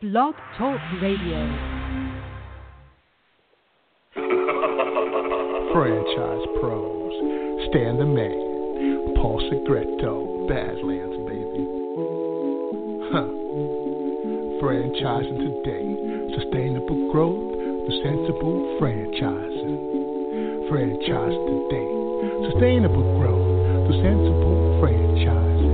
Blog Talk Radio. Franchise pros. Stan the man. Paul Segreto, Badlands, baby. Huh. Franchising today. Sustainable growth through sensible franchising. Franchise today. Sustainable growth through sensible franchising.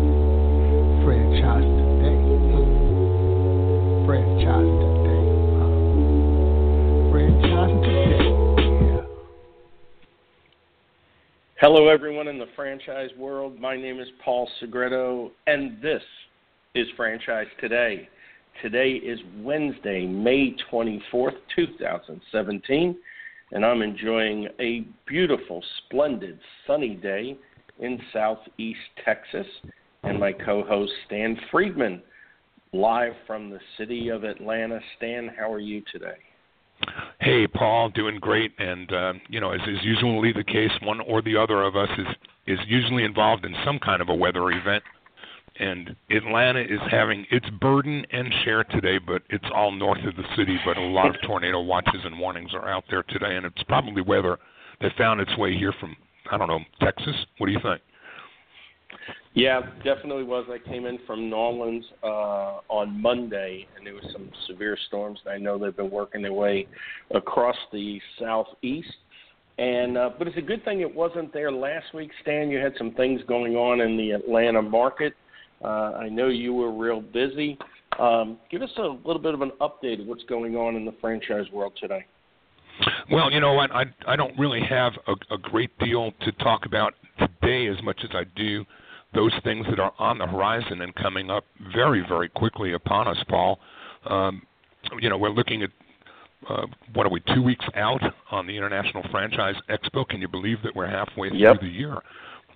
Hello, everyone in the franchise world. My name is Paul Segreto, and this is Franchise Today. Today is Wednesday, May 24th, 2017, and I'm enjoying a beautiful, splendid, sunny day in southeast Texas. And my co host, Stan Friedman, live from the city of Atlanta. Stan, how are you today? Hey, Paul, doing great, and uh, you know, as is usually the case, one or the other of us is is usually involved in some kind of a weather event. And Atlanta is having its burden and share today, but it's all north of the city. But a lot of tornado watches and warnings are out there today, and it's probably weather that found its way here from I don't know Texas. What do you think? Yeah, definitely was. I came in from New Orleans uh, on Monday, and there was some severe storms. I know they've been working their way across the southeast, and uh, but it's a good thing it wasn't there last week. Stan, you had some things going on in the Atlanta market. Uh, I know you were real busy. Um, give us a little bit of an update of what's going on in the franchise world today. Well, you know what? I I don't really have a, a great deal to talk about today as much as I do those things that are on the horizon and coming up very very quickly upon us, Paul. Um, you know, we're looking at uh, what are we two weeks out on the International Franchise Expo? Can you believe that we're halfway Yep. through the year?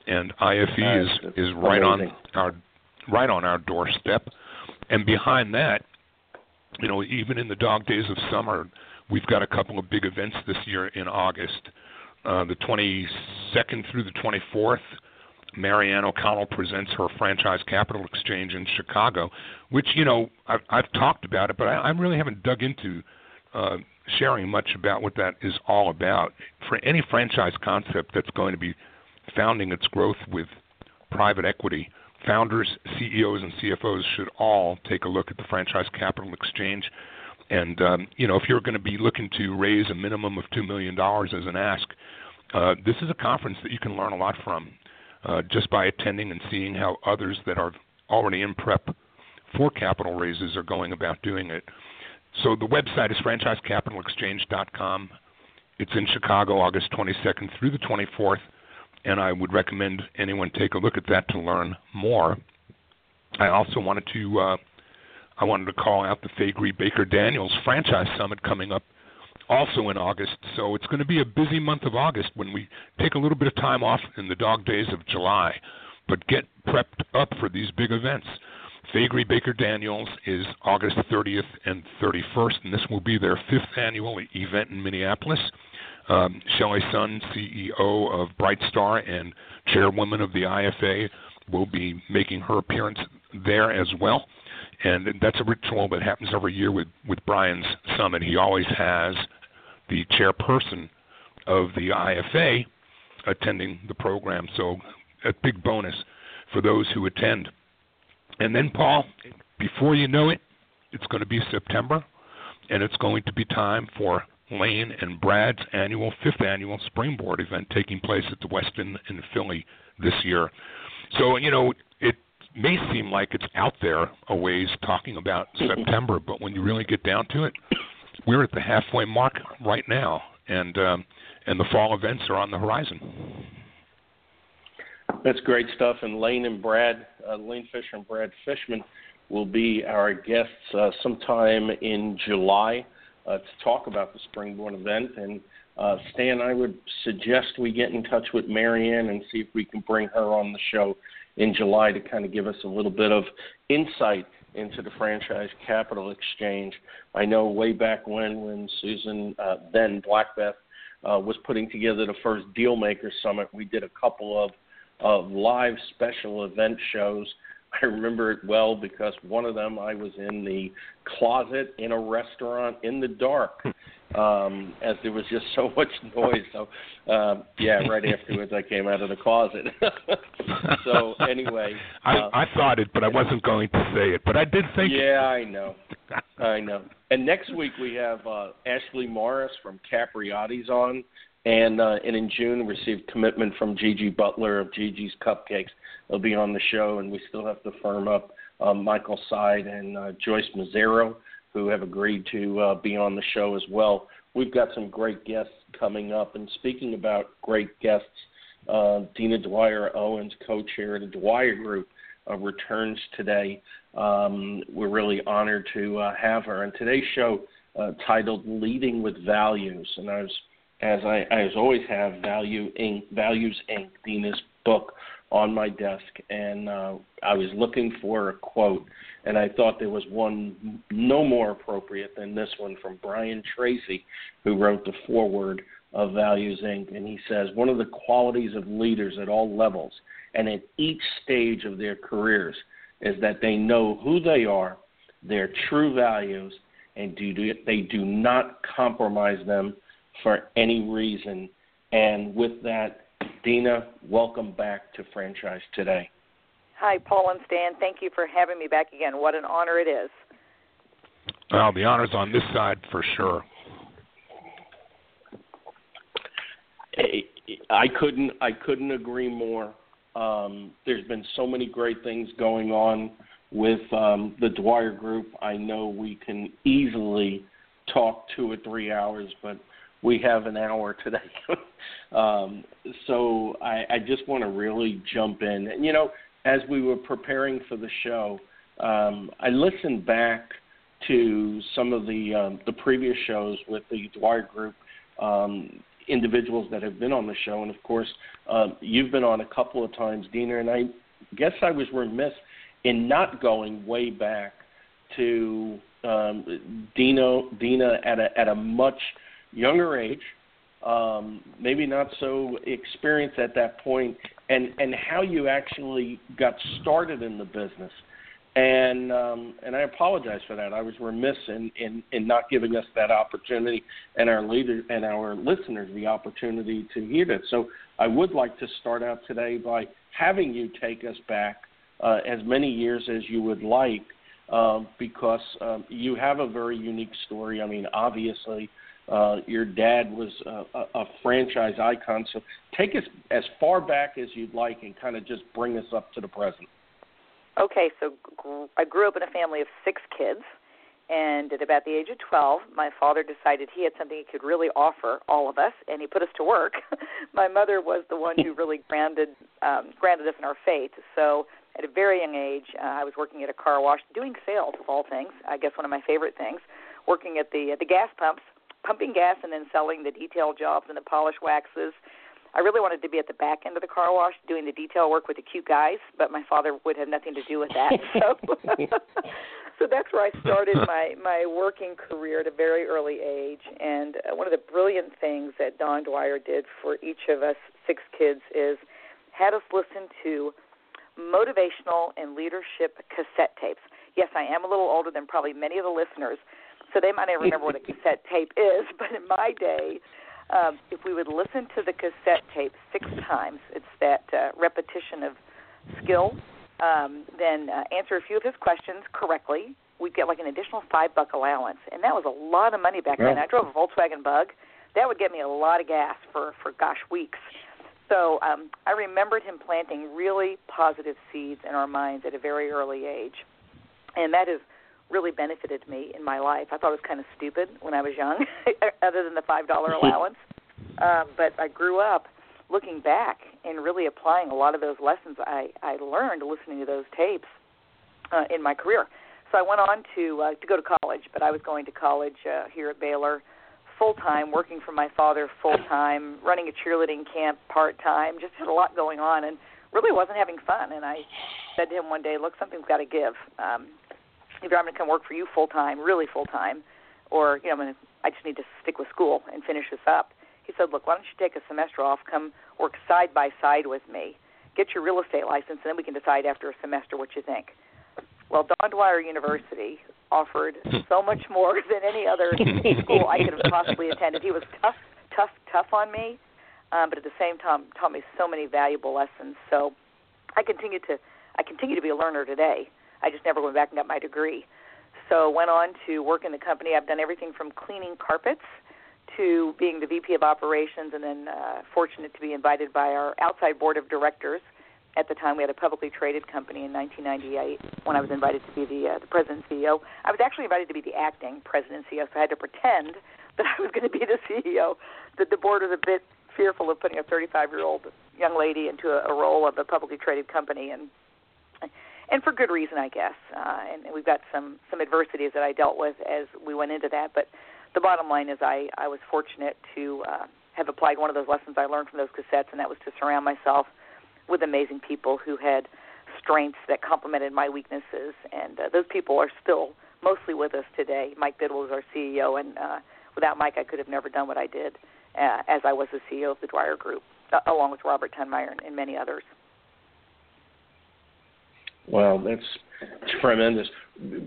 And IFE Uh, is is right amazing. on our right on our doorstep. And behind that, you know, even in the dog days of summer, we've got a couple of big events this year in August. Uh, the 22nd through the 24th, Marianne O'Connell presents her Franchise Capital Exchange in Chicago, which, you know, I've, I've talked about it, but I, I really haven't dug into uh, sharing much about what that is all about. For any franchise concept that's going to be founding its growth with private equity, founders, CEOs, and CFOs should all take a look at the Franchise Capital Exchange. And um, you know, if you're going to be looking to raise a minimum of two million dollars as an ask, uh, this is a conference that you can learn a lot from, uh, just by attending and seeing how others that are already in prep for capital raises are going about doing it. So the website is franchisecapitalexchange.com. It's in Chicago, August 22nd through the 24th, and I would recommend anyone take a look at that to learn more. I also wanted to uh, I wanted to call out the Faegre Baker Daniels Franchise Summit coming up also in August. So it's going to be a busy month of August when we take a little bit of time off in the dog days of July, but get prepped up for these big events. Faegre Baker Daniels is August 30th and 31st, and this will be their fifth annual event in Minneapolis. Um, Shelley Sun, CEO of Brightstar and chairwoman of the IFA, will be making her appearance there as well. And that's a ritual that happens every year with, with Brian's summit. He always has the chairperson of the IFA attending the program. So a big bonus for those who attend. And then, Paul, before you know it, it's going to be September, and it's going to be time for Lane and Brad's annual fifth annual Springboard event taking place at the Westin in Philly this year. So, you know, it may seem like it's out there a ways talking about September, but when you really get down to it, we're at the halfway mark right now, and um, and the fall events are on the horizon. That's great stuff. And Lane and Brad, uh, Lane Fisher and Brad Fishman, will be our guests uh, sometime in July uh, to talk about the Springboard event. And uh, Stan, I would suggest we get in touch with Marianne and see if we can bring her on the show in July to kind of give us a little bit of insight into the franchise capital exchange. I know way back when, when Susan, uh, then Blackbeth, uh, was putting together the first Dealmaker Summit, we did a couple of of live special event shows I remember it well because one of them I was in the closet in a restaurant in the dark um, as there was just so much noise. So, uh, yeah, right afterwards I came out of the closet. so anyway, I, uh, I thought it, but I wasn't going to say it. But I did think. Yeah, I know. I know. And next week we have uh, Ashley Morris from Capriotti's on, and uh, and in June received commitment from Gigi Butler of Gigi's Cupcakes. They'll be on the show, and we still have to firm up um, Michael Seid and uh, Joyce Mazero, who have agreed to uh, be on the show as well. We've got some great guests coming up. And speaking about great guests, uh, Dina Dwyer Owens, co-chair of the Dwyer Group, uh, returns today. Um, we're really honored to uh, have her. And today's show uh, titled "Leading with Values," and I was, as I, as always have, Value Inc. Values Inc. Dina's book on my desk, and uh, I was looking for a quote, and I thought there was one no more appropriate than this one from Brian Tracy, who wrote the foreword of Values Inc. And he says one of the qualities of leaders at all levels and at each stage of their careers is that they know who they are, their true values, and do, they do not compromise them for any reason. And with that, Dina, welcome back to Franchise Today. Hi, Paul and Stan. Thank you for having me back again. What an honor it is. Well, the honor's on this side for sure. I couldn't I couldn't agree more. Um, there's been so many great things going on with um, the Dwyer Group. I know we can easily talk two or three hours, but we have an hour today. um, so I, I just want to really jump in. And, you know, as we were preparing for the show, um, I listened back to some of the um, the previous shows with the Dwyer Group um, individuals that have been on the show, and of course, um, you've been on a couple of times, Dina. And I guess I was remiss in not going way back to um, Dino Dina at a at a much younger age, um, maybe not so experienced at that point, and and how you actually got started in the business. And um, and I apologize for that. I was remiss in, in, in not giving us that opportunity and our leader and our listeners the opportunity to hear that. So I would like to start out today by having you take us back uh, as many years as you would like, uh, because um, you have a very unique story. I mean, obviously, uh, your dad was a, a, franchise icon. So take us as far back as you'd like and kind of just bring us up to the present. Okay, so I grew up in a family of six kids, and at about the age of 12, my father decided he had something he could really offer all of us, and he put us to work. my mother was the one who really grounded um, grounded us in our faith. So at a very young age, uh, I was working at a car wash, doing sales of all things. I guess one of my favorite things, working at the at the gas pumps pumping gas and then selling the detail jobs and the polish waxes. I really wanted to be at the back end of the car wash doing the detail work with the cute guys, but my father would have nothing to do with that. So so that's where I started my my working career at a very early age. And uh, one of the brilliant things that Don Dwyer did for each of us six kids is had us listen to motivational and leadership cassette tapes. Yes, I am a little older than probably many of the listeners, so they might not remember what a cassette tape is, but in my day, um, if we would listen to the cassette tape six times, it's that uh, repetition of skill, um, then uh, answer a few of his questions correctly, we'd get like an additional five buck allowance, and that was a lot of money back then. I drove a Volkswagen Bug. That would get me a lot of gas for for gosh weeks. So um, I remembered him planting really positive seeds in our minds at a very early age, and that is really benefited me in my life. I thought it was kind of stupid when I was young, other than the five dollar allowance. um, but I grew up looking back and really applying a lot of those lessons I I learned listening to those tapes uh, in my career. So I went on to uh, to go to college, but I was going to college uh, here at Baylor full time, working for my father full time, running a cheerleading camp part time. Just had a lot going on, and really wasn't having fun. And I said to him one day, "Look, something's got to give. Um, either I'm going to come work for you full time, really full time, or you know, I'm going to, I just need to stick with school and finish this up. He said, look, why don't you take a semester off, come work side by side with me, get your real estate license, and then we can decide after a semester what you think. Well, Don Dwyer University offered so much more than any other school I could have possibly attended. He was tough, tough, tough on me, um, but at the same time taught me so many valuable lessons. So I continue to I continue to be a learner today. I just never went back and got my degree. So went on to work in the company. I've done everything from cleaning carpets to being the VP of operations, and then uh, fortunate to be invited by our outside board of directors. At the time, we had a publicly traded company in 1998 when I was invited to be the uh, the president and CEO. I was actually invited to be the acting president and CEO, so I had to pretend that I was going to be the CEO. That the board was a bit fearful of putting a 35 year old young lady into a, a role of a publicly traded company, and and for good reason, I guess. Uh, and we've got some some adversities that I dealt with as we went into that. But the bottom line is, I I was fortunate to uh, have applied one of those lessons I learned from those cassettes, and that was to surround myself with amazing people who had strengths that complemented my weaknesses. And uh, those people are still mostly with us today. Mike Bidwell is our CEO, and uh, without Mike, I could have never done what I did uh, as I was the CEO of the Dwyer Group, uh, along with Robert Tunmire and, and many others. Well, that's tremendous.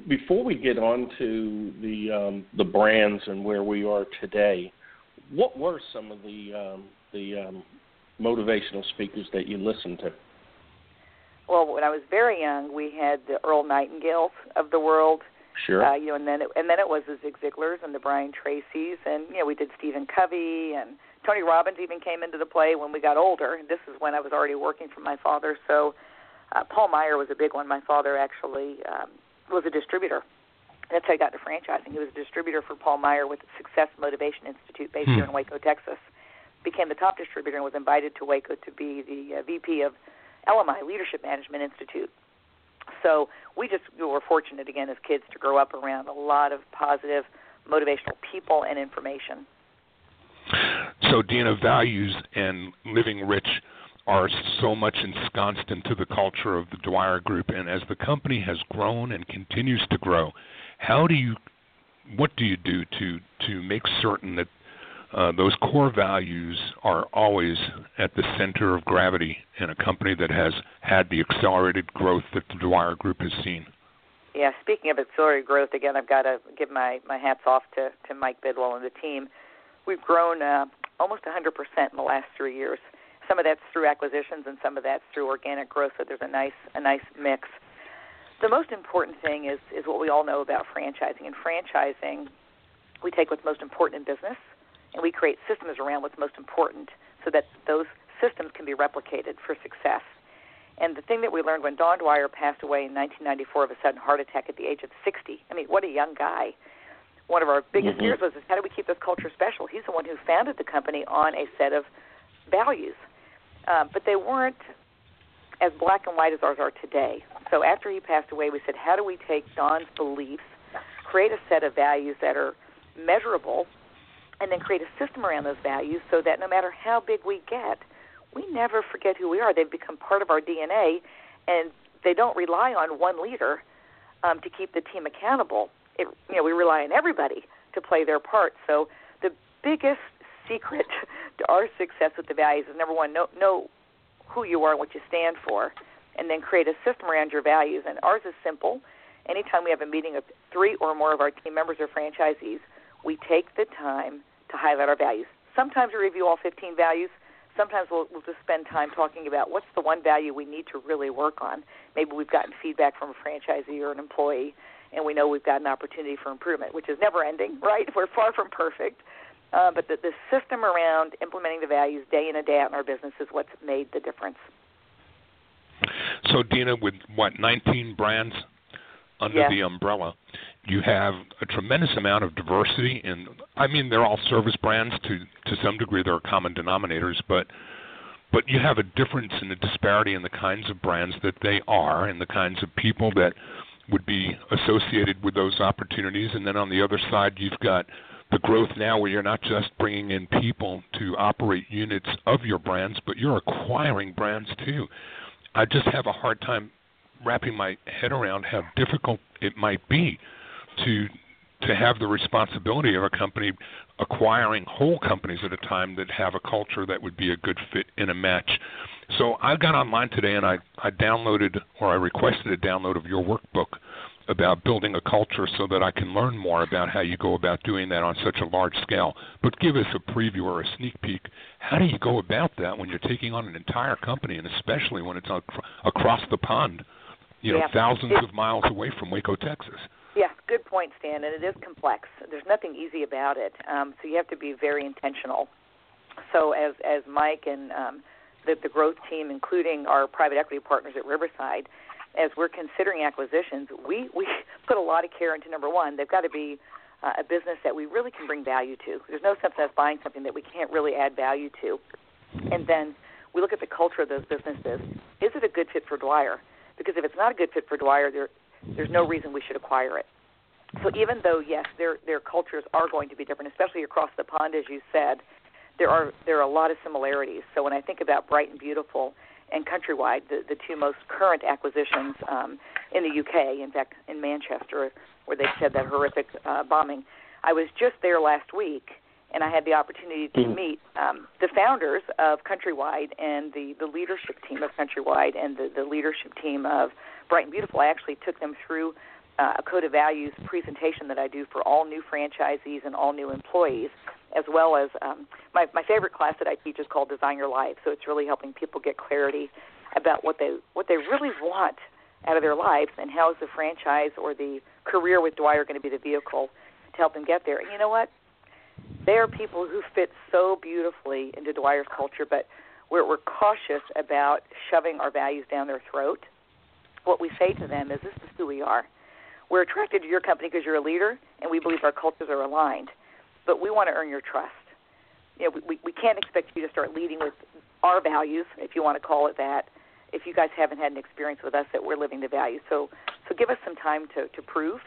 Before we get on to the um, the brands and where we are today, what were some of the um, the um, motivational speakers that you listened to? Well, when I was very young, we had the Earl Nightingales of the world. Sure. Uh, you know, and then it, and then it was the Zig Ziglars and the Brian Tracys, and you know, we did Stephen Covey and Tony Robbins even came into the play when we got older. This is when I was already working for my father, so uh, Paul Meyer was a big one. My father actually um, was a distributor. That's how I got to franchising. He was a distributor for Paul Meyer with the Success Motivation Institute based hmm. here in Waco, Texas. Became the top distributor and was invited to Waco to be the uh, VP of LMI, Leadership Management Institute. So we just we were fortunate again as kids to grow up around a lot of positive, motivational people and information. So, Dina, values and living rich are so much ensconced into the culture of the Dwyer Group, and as the company has grown and continues to grow, how do you, what do you do to to make certain that uh, those core values are always at the center of gravity in a company that has had the accelerated growth that the Dwyer Group has seen? Yeah, speaking of accelerated growth, again, I've got to give my, my hats off to, to Mike Bidwell and the team. We've grown uh, almost 100% in the last three years some of that's through acquisitions and some of that's through organic growth. So there's a nice a nice mix. The most important thing is is what we all know about franchising. In franchising, we take what's most important in business and we create systems around what's most important so that those systems can be replicated for success. And the thing that we learned when Don Dwyer passed away in 1994 of a sudden heart attack at the age of 60. I mean, what a young guy. One of our biggest mm-hmm. fears was how do we keep this culture special? He's the one who founded the company on a set of values uh, but they weren't as black and white as ours are today. So after he passed away, we said, how do we take Don's beliefs, create a set of values that are measurable, and then create a system around those values so that no matter how big we get, we never forget who we are. They've become part of our DNA, and they don't rely on one leader um, to keep the team accountable. It, you know, we rely on everybody to play their part. So the biggest secret our success with the values is number one, know, know who you are and what you stand for, and then create a system around your values. And ours is simple. Anytime we have a meeting of three or more of our team members or franchisees, we take the time to highlight our values. Sometimes we review all 15 values. Sometimes we'll, we'll just spend time talking about what's the one value we need to really work on. Maybe we've gotten feedback from a franchisee or an employee, and we know we've got an opportunity for improvement, which is never ending, right? We're far from perfect. Uh, but the, the system around implementing the values day in and day out in our business is what's made the difference. So, Dina, with what 19 brands under yes. the umbrella, you have a tremendous amount of diversity. And I mean, they're all service brands to to some degree. There are common denominators, but but you have a difference in the disparity in the kinds of brands that they are and the kinds of people that would be associated with those opportunities. And then on the other side, you've got the growth now where you're not just bringing in people to operate units of your brands, but you're acquiring brands too. I just have a hard time wrapping my head around how difficult it might be to to have the responsibility of a company acquiring whole companies at a time that have a culture that would be a good fit in a match. So I got online today and I, I downloaded or I requested a download of your workbook about building a culture so that I can learn more about how you go about doing that on such a large scale. But give us a preview or a sneak peek. How do you go about that when you're taking on an entire company, and especially when it's across the pond, you know, yeah. thousands of miles away from Waco, Texas? Yeah, good point, Stan. And it is complex. There's nothing easy about it. Um, so you have to be very intentional. So as as Mike and um, the, the growth team, including our private equity partners at Riverside, as we're considering acquisitions, we we put a lot of care into number one. They've got to be uh, a business that we really can bring value to. There's no sense in us buying something that we can't really add value to. And then we look at the culture of those businesses. Is it a good fit for Dwyer? Because if it's not a good fit for Dwyer, there there's no reason we should acquire it. So even though yes, their their cultures are going to be different, especially across the pond, as you said, there are there are a lot of similarities. So when I think about Bright and Beautiful and Countrywide, the, the two most current acquisitions um, in the UK, in fact, in Manchester, where they said that horrific uh, bombing. I was just there last week, and I had the opportunity to mm. meet um, the founders of Countrywide and the, the leadership team of Countrywide and the, the leadership team of Bright and Beautiful. I actually took them through uh, a code of values presentation that I do for all new franchisees and all new employees, as well as um, my, my favorite class that I teach is called Design Your Life. So it's really helping people get clarity about what they what they really want out of their lives and how is the franchise or the career with Dwyer going to be the vehicle to help them get there. And you know what? They are people who fit so beautifully into Dwyer's culture, but we're, we're cautious about shoving our values down their throat. What we say to them is, "This is who we are." We're attracted to your company because you're a leader, and we believe our cultures are aligned. But we want to earn your trust. You know, we, we can't expect you to start leading with our values, if you want to call it that, if you guys haven't had an experience with us that we're living the values. So, so give us some time to, to prove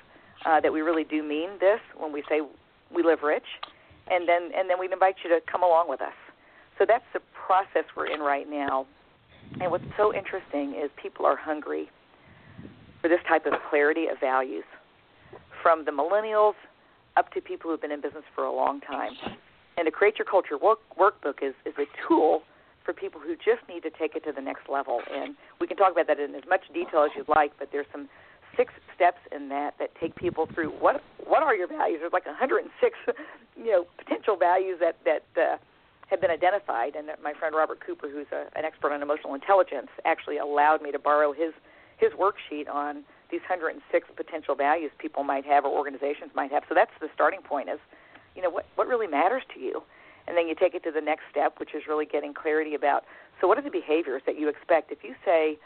uh, that we really do mean this when we say we live rich, and then and then we invite you to come along with us. So that's the process we're in right now. And what's so interesting is people are hungry for this type of clarity of values from the millennials up to people who've been in business for a long time. And the Create Your Culture work, workbook is, is a tool for people who just need to take it to the next level. And we can talk about that in as much detail as you'd like, but there's some six steps in that that take people through what what are your values. There's like 106, you know, potential values that that uh, have been identified. And my friend Robert Cooper, who's a, an expert on emotional intelligence, actually allowed me to borrow his his worksheet on these 106 potential values people might have or organizations might have. So that's the starting point is, you know, what what really matters to you, and then you take it to the next step, which is really getting clarity about. So what are the behaviors that you expect? If you say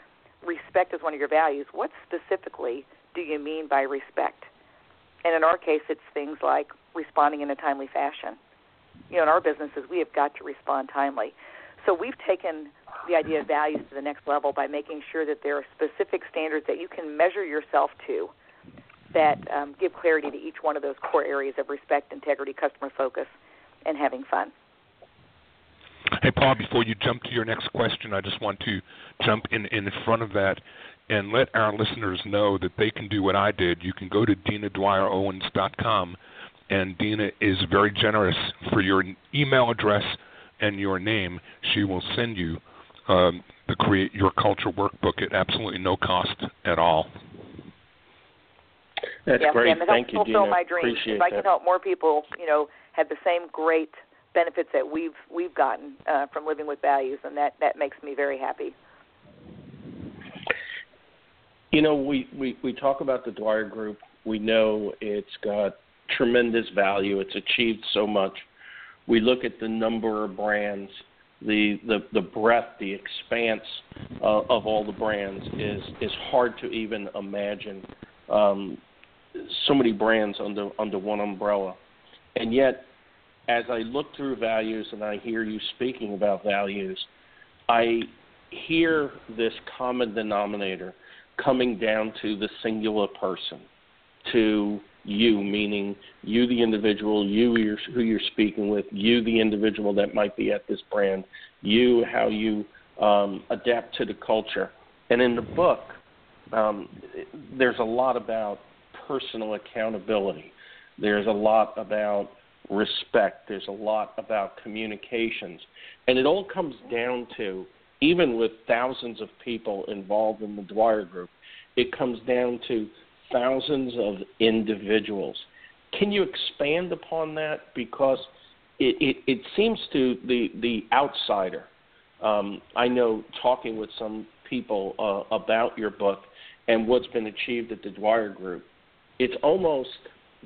respect is one of your values, what specifically do you mean by respect? And in our case, it's things like responding in a timely fashion. You know, in our businesses, we have got to respond timely. So we've taken the idea of values to the next level by making sure that there are specific standards that you can measure yourself to that um, give clarity to each one of those core areas of respect, integrity, customer focus, and having fun. Hey, Paul, before you jump to your next question, I just want to jump in, in front of that and let our listeners know that they can do what I did. You can go to DinaDwyerOwens.com, and Dina is very generous for your email address and your name. She will send you um, the Create Your Culture workbook at absolutely no cost at all. That's yeah, great. Sam, Thank you, Dina. my dreams. Appreciate if I that. can help more people, you know, have the same great benefits that we've we've gotten uh, from living with values, and that that makes me very happy. You know, we, we, we talk about the Dwyer Group. We know it's got tremendous value. It's achieved so much. We look at the number of brands the the, the breadth, the expanse uh, of all the brands is is hard to even imagine. Um, so many brands under under one umbrella, and yet, as I look through values and I hear you speaking about values, I hear this common denominator coming down to the singular person, to you, meaning you, the individual, you you're, who you're speaking with, you, the individual that might be at this brand, you, how you um, adapt to the culture. And in the book, um, there's a lot about personal accountability. There's a lot about respect. There's a lot about communications. And it all comes down to even with thousands of people involved in the Dwyer Group, it comes down to thousands of individuals. Can you expand upon that? Because it, it, it seems to the, the outsider, um, I know talking with some people uh, about your book and what's been achieved at the Dwyer Group, it's almost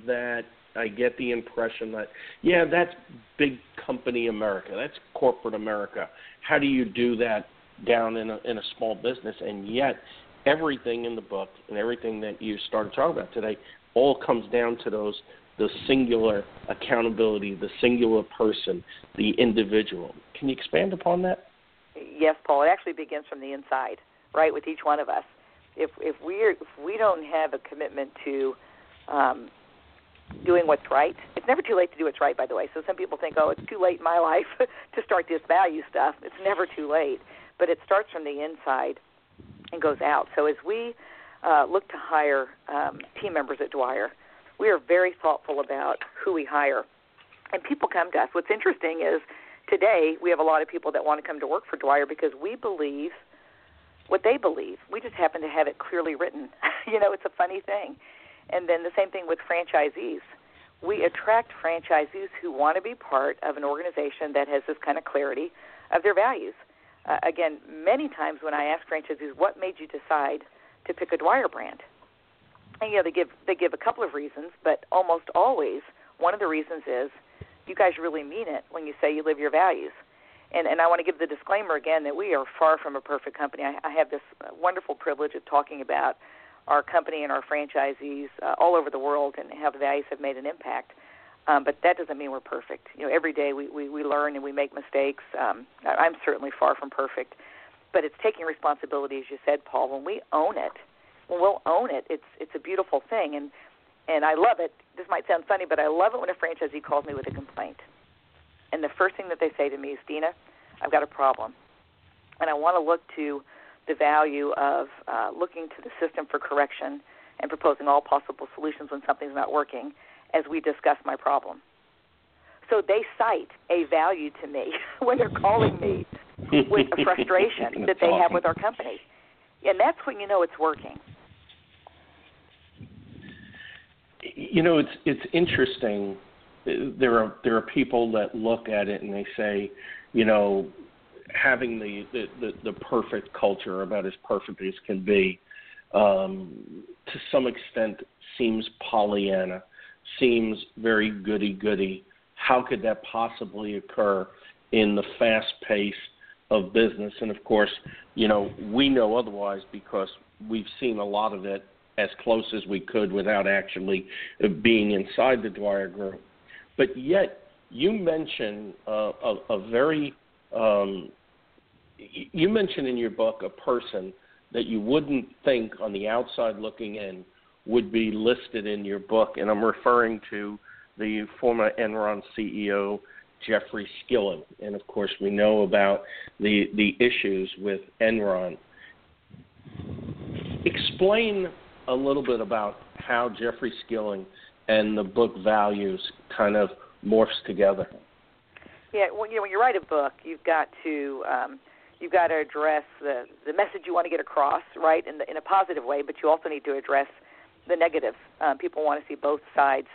that I get the impression that, yeah, that's big company America, that's corporate America. How do you do that down in a, in a small business? And yet, everything in the book and everything that you started talking about today all comes down to those the singular accountability, the singular person, the individual. Can you expand upon that? Yes, Paul. It actually begins from the inside, right, with each one of us. If if we if we don't have a commitment to um, doing what's right, it's never too late to do what's right. By the way, so some people think, oh, it's too late in my life to start this value stuff. It's never too late, but it starts from the inside and goes out. So as we uh, look to hire um, team members at Dwyer, we are very thoughtful about who we hire. And people come to us. What's interesting is today we have a lot of people that want to come to work for Dwyer because we believe what they believe. We just happen to have it clearly written. you know, it's a funny thing. And then the same thing with franchisees. We attract franchisees who want to be part of an organization that has this kind of clarity of their values. Uh, again, many times when I ask franchisees, what made you decide to pick a Dwyer brand? And, you know, they give they give a couple of reasons, but almost always one of the reasons is you guys really mean it when you say you live your values. And and I want to give the disclaimer again that we are far from a perfect company. I, I have this wonderful privilege of talking about our company and our franchisees uh, all over the world and how the values have made an impact. Um, but that doesn't mean we're perfect. You know, every day we, we, we learn and we make mistakes. Um, I'm certainly far from perfect, but it's taking responsibility, as you said, Paul. When we own it, when we'll own it, it's it's a beautiful thing, and and I love it. This might sound funny, but I love it when a franchisee calls me with a complaint, and the first thing that they say to me is, Dina, I've got a problem, and I want to look to the value of uh, looking to the system for correction and proposing all possible solutions when something's not working as we discuss my problem. So they cite a value to me when they're calling me with a frustration that they awesome. have with our company. And that's when you know it's working. You know, it's it's interesting. There are there are people that look at it and they say, you know, having the the, the, the perfect culture about as perfect as can be, um, to some extent seems Pollyanna seems very goody goody. How could that possibly occur in the fast pace of business? And of course, you know, we know otherwise because we've seen a lot of it as close as we could without actually being inside the Dwyer Group. But yet, you mention uh, a, a very, um, you mention in your book a person that you wouldn't think on the outside looking in would be listed in your book, and I'm referring to the former Enron CEO Jeffrey Skilling, and of course we know about the the issues with Enron. Explain a little bit about how Jeffrey Skilling and the book values kind of morphs together. Yeah, when you know when you write a book, you've got to um, you've got to address the the message you want to get across, right, in the, in a positive way, but you also need to address the negatives. Um, people want to see both sides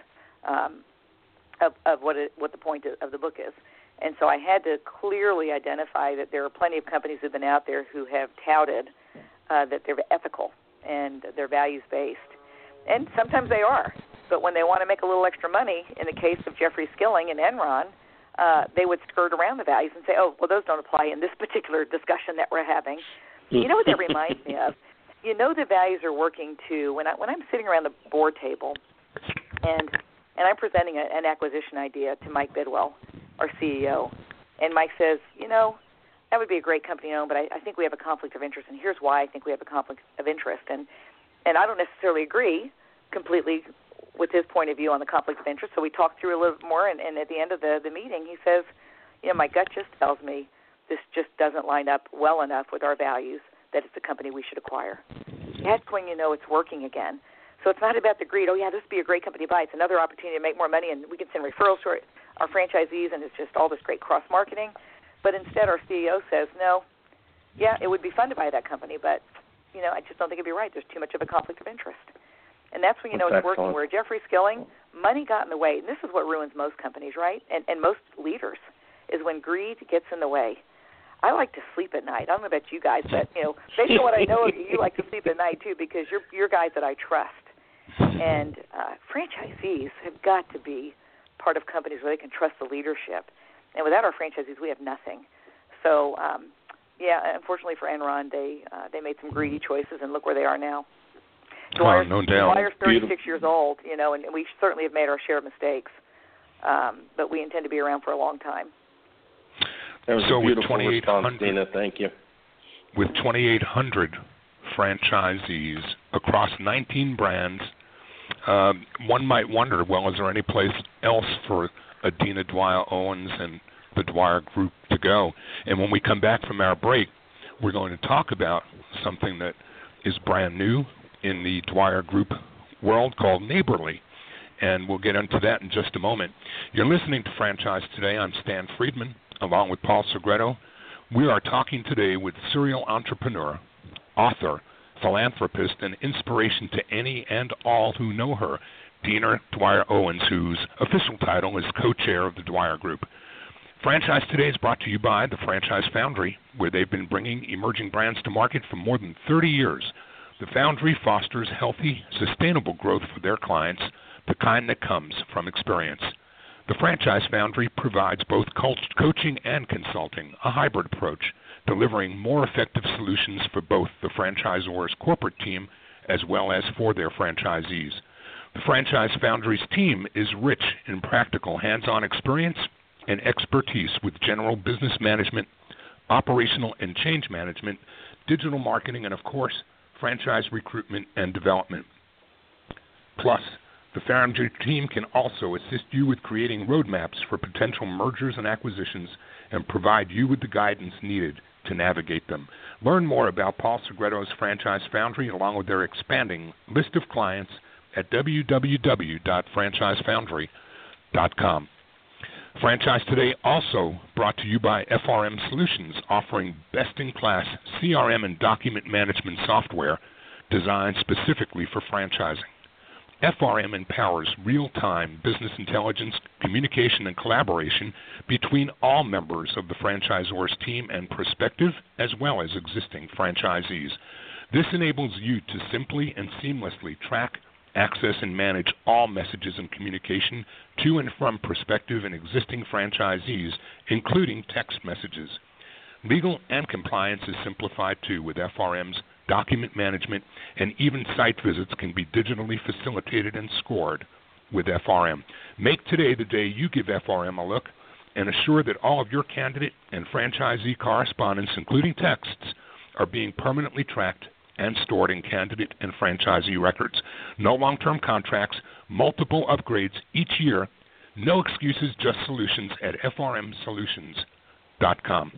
um, of, of what it, what the point of the book is. And so I had to clearly identify that there are plenty of companies have been out there who have touted uh, that they're ethical and they're values based. And sometimes they are. But when they want to make a little extra money, in the case of Jeffrey Skilling and Enron, uh, they would skirt around the values and say, oh, well, those don't apply in this particular discussion that we're having. You know what that reminds me of? You know the values are working too when I when I'm sitting around the board table and and I'm presenting a, an acquisition idea to Mike Bidwell, our CEO, and Mike says, you know, that would be a great company to own, but I, I think we have a conflict of interest, and here's why I think we have a conflict of interest, and and I don't necessarily agree completely with his point of view on the conflict of interest. So we talked through a little more, and, and at the end of the the meeting, he says, you know, my gut just tells me this just doesn't line up well enough with our values that it's a company we should acquire. That's when you know it's working again. So it's not about the greed. Oh yeah, this would be a great company to buy. It's another opportunity to make more money, and we can send referrals to our, our franchisees, and it's just all this great cross marketing. But instead, our CEO says, no, yeah, it would be fun to buy that company, but you know, I just don't think it'd be right. There's too much of a conflict of interest. And that's when you know That's it's working. Where Jeffrey Skilling, money got in the way, and this is what ruins most companies, right? And and most leaders is when greed gets in the way. I like to sleep at night. I don't know about you guys, but you know, based on what I know of you, you like to sleep at night too because you're you're guys that I trust. And uh, franchisees have got to be part of companies where they can trust the leadership. And without our franchisees, we have nothing. So, um, yeah, unfortunately for Enron, they uh, they made some greedy choices, and look where they are now. Oh, Dwyer's, no doubt. Dwyer's 36 Beautiful. years old, you know, and, and we certainly have made our share of mistakes. Um, but we intend to be around for a long time. That was So a with beautiful response, 2800 Dina. Thank you. with 2,800 franchisees across 19 brands. Um, one might wonder, well, is there any place else for Adina Dwyer Owens and the Dwyer Group to go? And when we come back from our break, we're going to talk about something that is brand new in the Dwyer Group world called Neighborly. And we'll get into that in just a moment. You're listening to Franchise Today. I'm Stan Friedman, along with Paul Segreto. We are talking today with serial entrepreneur, author, philanthropist, and inspiration to any and all who know her, Dina Dwyer Owens, whose official title is co chair of the Dwyer Group. Franchise Today is brought to you by the Franchise Foundry, where they've been bringing emerging brands to market for more than 30 years. The Foundry fosters healthy, sustainable growth for their clients, the kind that comes from experience. The Franchise Foundry provides both coaching and consulting, a hybrid approach, delivering more effective solutions for both the franchisor's corporate team as well as for their franchisees. The Franchise Foundry's team is rich in practical hands on experience and expertise with general business management, operational and change management, digital marketing, and of course, franchise recruitment and development. Plus, the Foundry team can also assist you with creating roadmaps for potential mergers and acquisitions and provide you with the guidance needed to navigate them. Learn more about Paul Segreto's Franchise Foundry along with their expanding list of clients at www.franchisefoundry.com. Franchise Today also brought to you by FRM Solutions, offering best in class CRM and document management software designed specifically for franchising. FRM empowers real time business intelligence, communication, and collaboration between all members of the franchisor's team and prospective as well as existing franchisees. This enables you to simply and seamlessly track, access, and manage all messages and communication to and from prospective and existing franchisees, including text messages. Legal and compliance is simplified too with FRM's document management, and even site visits can be digitally facilitated and scored with FRM. Make today the day you give FRM a look and assure that all of your candidate and franchisee correspondence, including texts, are being permanently tracked and stored in candidate and franchisee records. No long term contracts, multiple upgrades each year, no excuses, just solutions at frmsolutions.com.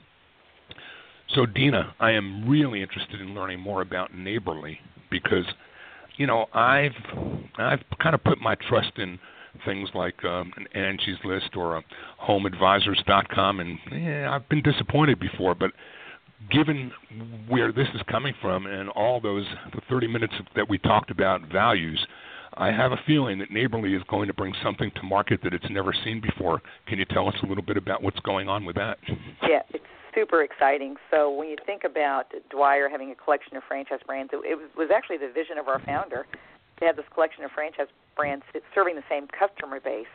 So, Dina, I am really interested in learning more about Neighborly because, you know, I've I've kind of put my trust in things like um, an Angie's List or a HomeAdvisors.com, and yeah, I've been disappointed before. But given where this is coming from and all those the 30 minutes that we talked about values, I have a feeling that Neighborly is going to bring something to market that it's never seen before. Can you tell us a little bit about what's going on with that? Yeah, it's super exciting. So when you think about Dwyer having a collection of franchise brands, it, it was actually the vision of our founder to have this collection of franchise brands serving the same customer base,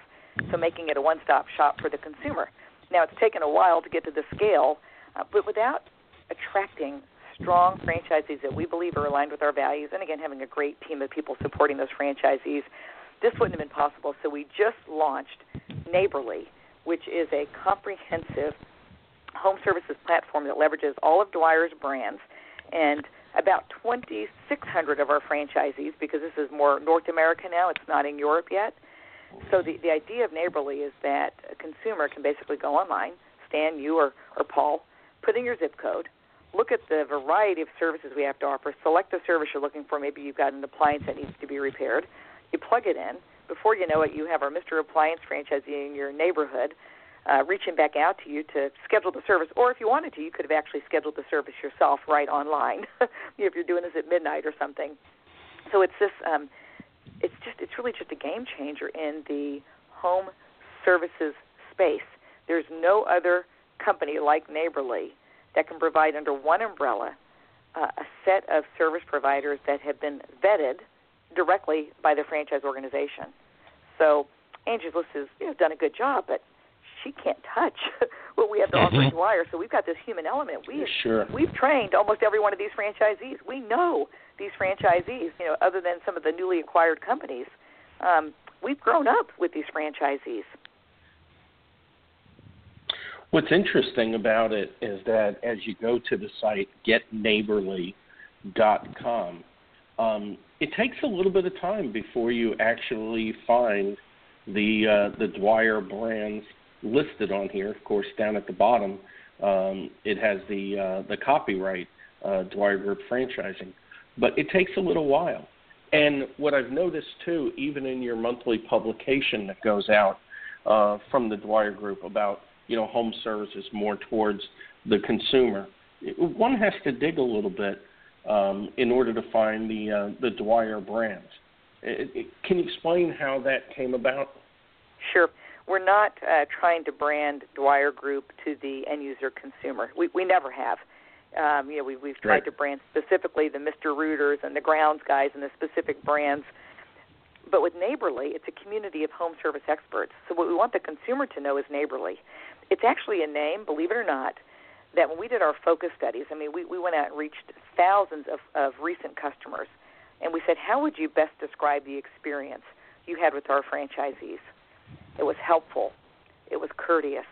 so making it a one-stop shop for the consumer. Now it's taken a while to get to the scale, uh, but without attracting strong franchisees that we believe are aligned with our values, and again having a great team of people supporting those franchisees, this wouldn't have been possible. So we just launched Neighborly, which is a comprehensive home services platform that leverages all of Dwyer's brands and about 2,600 of our franchisees, because this is more North America now, it's not in Europe yet. So the, the idea of Neighborly is that a consumer can basically go online, Stan, you or, or Paul, put in your zip code, look at the variety of services we have to offer, select the service you're looking for. Maybe you've got an appliance that needs to be repaired. You plug it in. Before you know it, you have our Mr. Appliance franchisee in your neighborhood uh, reaching back out to you to schedule the service, or if you wanted to, you could have actually scheduled the service yourself right online if you're doing this at midnight or something. So it's this, um, it's just, it's really just a game changer in the home services space. There's no other company like Neighborly that can provide under one umbrella uh, a set of service providers that have been vetted directly by the franchise organization. So Angie's List has you know, done a good job, but she can't touch what we have to offer in Mm-hmm. Dwyer. So we've got this human element. We Sure. we've trained almost every one of these franchisees. We know these franchisees. You know, other than some of the newly acquired companies, um, we've grown up with these franchisees. What's interesting about it is that as you go to the site getneighborly.com, um, it takes a little bit of time before you actually find the uh, the Dwyer brands listed on here. Of course, down at the bottom, um, it has the uh, the copyright uh, Dwyer Group franchising, but it takes a little while. And what I've noticed too, even in your monthly publication that goes out uh, from the Dwyer Group about you know home services more towards the consumer, one has to dig a little bit um, in order to find the uh, the Dwyer brands. Can you explain how that came about? Sure. We're not uh, trying to brand Dwyer Group to the end user consumer. We, we never have. Um, you know, we, we've tried Right. to brand specifically the Mr. Rooters and the Grounds guys and the specific brands. But with Neighborly, it's a community of home service experts. So what we want the consumer to know is Neighborly. It's actually a name, believe it or not, that when we did our focus studies, I mean, we, we went out and reached thousands of, of recent customers, and we said, how would you best describe the experience you had with our franchisees? It was helpful. It was courteous.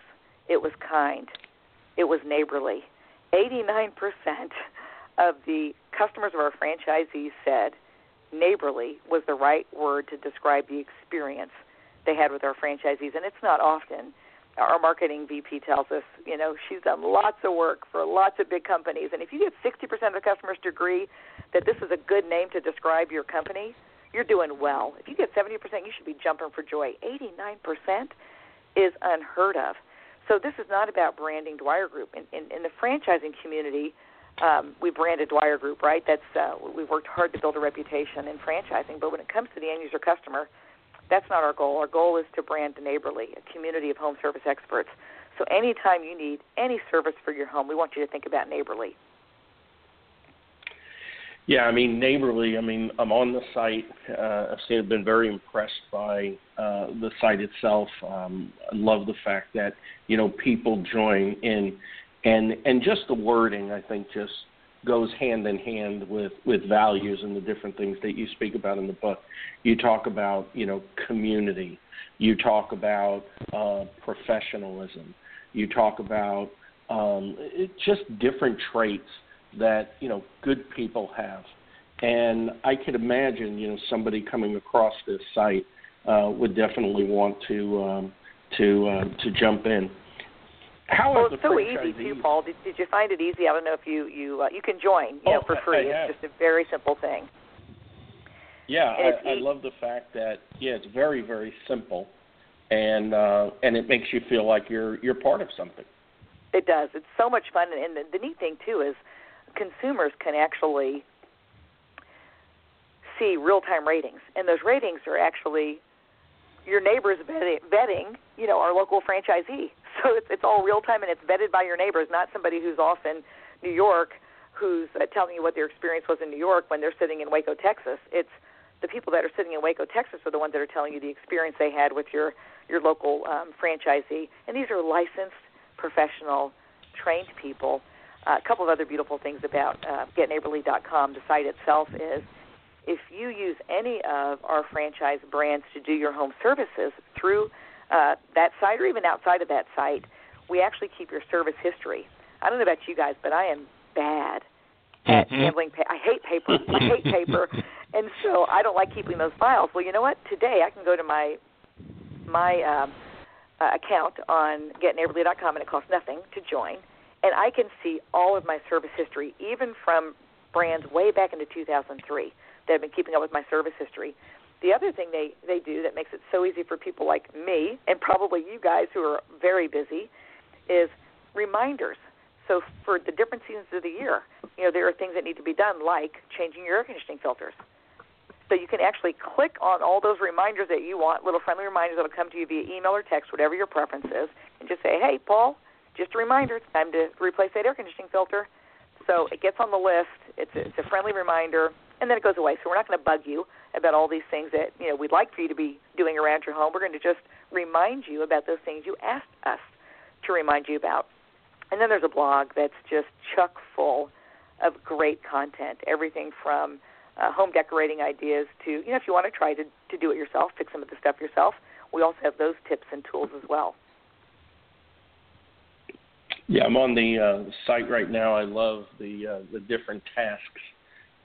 It was kind. It was neighborly. 89% of the customers of our franchisees said neighborly was the right word to describe the experience they had with our franchisees. And it's not often. Our marketing VP tells us, you know, she's done lots of work for lots of big companies. And if you get 60% of the customers to agree that this is a good name to describe your company, you're doing well. If you get 70%, you should be jumping for joy. 89% is unheard of. So this is not about branding Dwyer Group. In, in, in the franchising community, um, we branded Dwyer Group, right? That's uh, we've worked hard to build a reputation in franchising. But when it comes to the end user customer, that's not our goal. Our goal is to brand Neighborly, a community of home service experts. So anytime you need any service for your home, we want you to think about Neighborly. Yeah, I mean, neighborly. I mean, I'm on the site. Uh, I've seen, I've been very impressed by uh, the site itself. Um, I love the fact that you know people join in, and and just the wording. I think just goes hand in hand with with values and the different things that you speak about in the book. You talk about you know community. You talk about uh, professionalism. You talk about um, just different traits that you know good people have, and I could imagine you know somebody coming across this site uh, would definitely want to um, to uh, to jump in. How Well, it's so easy too, Paul. Did, did you find it easy? I don't know if you you uh, you can join, you know, Oh, for free. I have. it's just a very simple thing. Yeah, I, I love the fact that yeah, it's very very simple, and uh, and it makes you feel like you're you're part of something. It does. It's so much fun, and, and the, the neat thing too is consumers can actually see real-time ratings, and those ratings are actually your neighbors vetting you know, our local franchisee. So it's it's all real time and it's vetted by your neighbors, not somebody who's off in New York who's uh, telling you what their experience was in New York when they're sitting in Waco, Texas. It's the people that are sitting in Waco, Texas, are the ones that are telling you the experience they had with your your local um, franchisee, and these are licensed, professional, trained people. Uh, a couple of other beautiful things about uh, GetNeighborly.com, the site itself is if you use any of our franchise brands to do your home services through uh, that site or even outside of that site, we actually keep your service history. I don't know about you guys, but I am bad at Mhm. handling. Pa- I hate paper. I hate paper, and so I don't like keeping those files. Well, you know what? Today I can go to my my um, uh, account on GetNeighborly.com, and it costs nothing to join, and I can see all of my service history, even from brands way back into 2003 that have been keeping up with my service history. the other thing they they do that makes it so easy for people like me and probably you guys who are very busy is reminders. So for the different seasons of the year, you know, there are things that need to be done like changing your air conditioning filters. So you can actually click on all those reminders that you want, little friendly reminders that'll come to you via email or text, whatever your preference is, and just say, "Hey, Paul, just a reminder, it's time to replace that air conditioning filter." So it gets on the list. It's a, it's a friendly reminder, and then it goes away. So we're not going to bug you about all these things that you know we'd like for you to be doing around your home. We're going to just remind you about those things you asked us to remind you about. And then there's a blog that's just chock full of great content. Everything from uh, home decorating ideas to you know if you want to try to to do it yourself, fix some of the stuff yourself. We also have those tips and tools as well. Yeah, I'm on the uh, site right now. I love the uh, the different tasks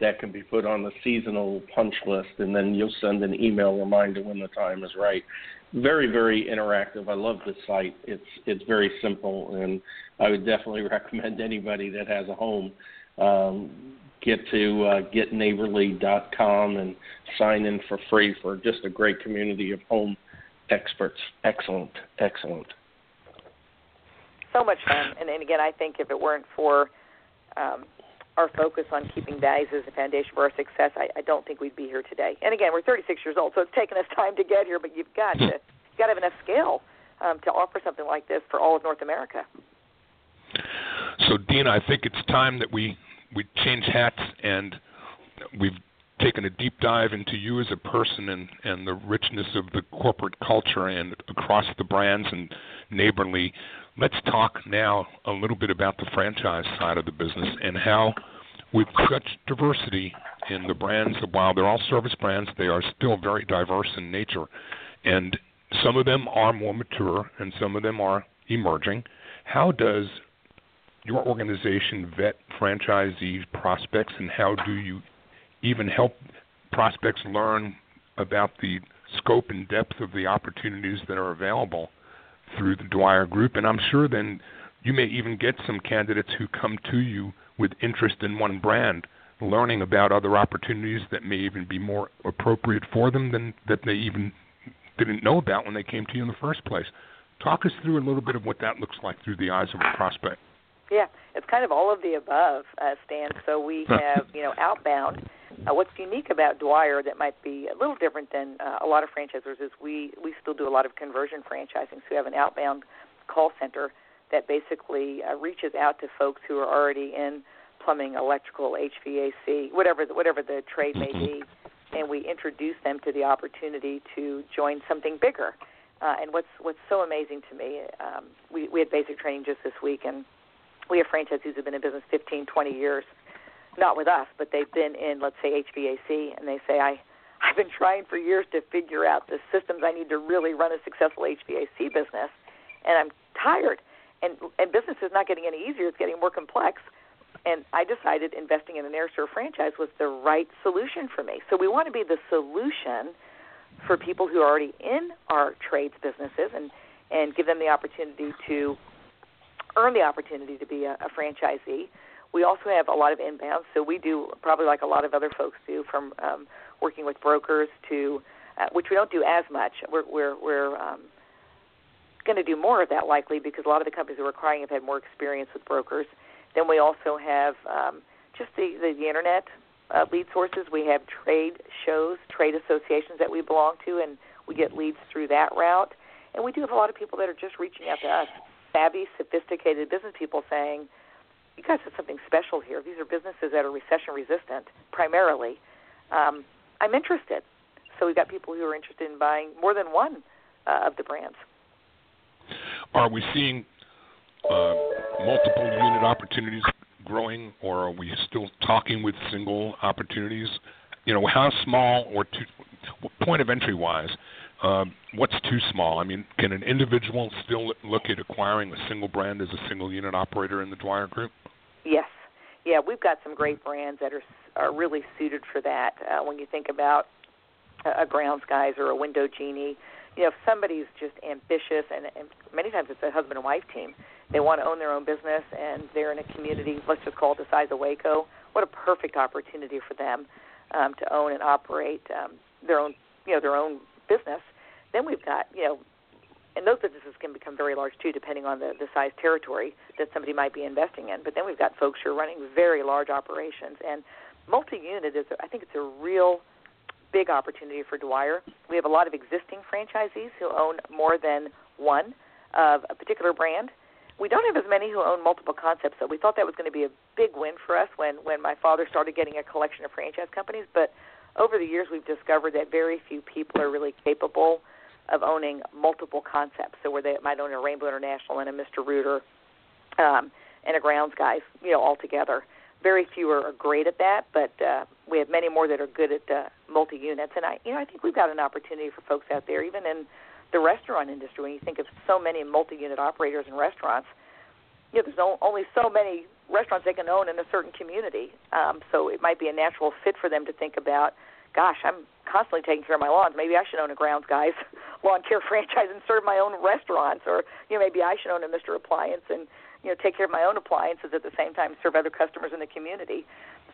that can be put on the seasonal punch list, and then you'll send an email reminder when the time is right. Very, very interactive. I love the site. It's it's very simple, and I would definitely recommend anybody that has a home um, get to uh, getneighborly.com and sign in for free for just a great community of home experts. Excellent, excellent. So much fun, and, and again, I think if it weren't for um, our focus on keeping values as a foundation for our success, I, I don't think we'd be here today. And again, we're 36 years old, so it's taken us time to get here. But you've got to you've got to have enough scale um, to offer something like this for all of North America. So, Dina, I think it's time that we we change hats and we've taken a deep dive into you as a person and, and the richness of the corporate culture and across the brands and neighborly. Let's talk now a little bit about the franchise side of the business and how, with such diversity in the brands, while they're all service brands, they are still very diverse in nature. And some of them are more mature and some of them are emerging. How does your organization vet franchisee prospects and how do you even help prospects learn about the scope and depth of the opportunities that are available through the Dwyer Group. And I'm sure then you may even get some candidates who come to you with interest in one brand, learning about other opportunities that may even be more appropriate for them than that they even didn't know about when they came to you in the first place. Talk us through a little bit of what that looks like through the eyes of a prospect. Yeah, it's kind of all of the above, uh, Stan. So we have, you know, outbound uh, what's unique about Dwyer that might be a little different than uh, a lot of franchisors is we we still do a lot of conversion franchising. So we have an outbound call center that basically uh, reaches out to folks who are already in plumbing, electrical, HVAC, whatever the, whatever the trade may be, and we introduce them to the opportunity to join something bigger. Uh, and what's what's so amazing to me, um, we we had basic training just this week, and we have franchisees who've been in business 15, 20 years not with us, but they've been in, let's say, HVAC, and they say, I, I've been trying for years to figure out the systems I need to really run a successful HVAC business, and I'm tired. And and business is not getting any easier; it's getting more complex. And I decided investing in an Aire Serv franchise was the right solution for me. So we want to be the solution for people who are already in our trades businesses, and and give them the opportunity to earn the opportunity to be a, a franchisee we also have a lot of inbound, so we do probably like a lot of other folks do, from um, working with brokers to, uh, which we don't do as much. We're we're we're um, going to do more of that likely because a lot of the companies we're acquiring have had more experience with brokers. Then we also have um, just the, the the internet uh, lead sources. We have trade shows, trade associations that we belong to, and we get leads through that route. And we do have a lot of people that are just reaching out to us, savvy, sophisticated business people saying you guys have something special here. These are businesses that are recession resistant primarily. Um, I'm interested. So we've got people who are interested in buying more than one uh, of the brands. Are we seeing uh, multiple unit opportunities growing, or are we still talking with single opportunities? You know, how small or too, point of entry wise, uh, what's too small? I mean, can an individual still look at acquiring a single brand as a single unit operator in the Dwyer Group? Yes, yeah, we've got some great brands that are are really suited for that. Uh, when you think about a, a Grounds Guys or a Window Genie, you know, if somebody's just ambitious, and, and many times it's a husband and wife team, they want to own their own business, and they're in a community, let's just call it the size of Waco. What a perfect opportunity for them um, to own and operate um, their own you know their own business, then we've got you know and those businesses can become very large too, depending on the, the size territory that somebody might be investing in. But then we've got folks who are running very large operations, and multi-unit is, I think, it's a real big opportunity for Dwyer. We have a lot of existing franchisees who own more than one of a particular brand. We don't have as many who own multiple concepts, so we thought that was going to be a big win for us when when my father started getting a collection of franchise companies. But over the years, we've discovered that very few people are really capable of owning multiple concepts. So where they might own a Rainbow International and a Mr. Rooter um, and a Grounds Guys, you know, all together. Very few are, great at that, but uh, we have many more that are good at uh, multi units. And I, you know, I think we've got an opportunity for folks out there, even in the restaurant industry. When you think of so many multi-unit operators in restaurants, you know, there's only so many restaurants they can own in a certain community. Um, so it might be a natural fit for them to think about gosh, I'm constantly taking care of my lawns. Maybe I should own a Grounds Guys lawn care franchise and serve my own restaurants, or you know, maybe I should own a Mr. Appliance and you know take care of my own appliances at the same time serve other customers in the community.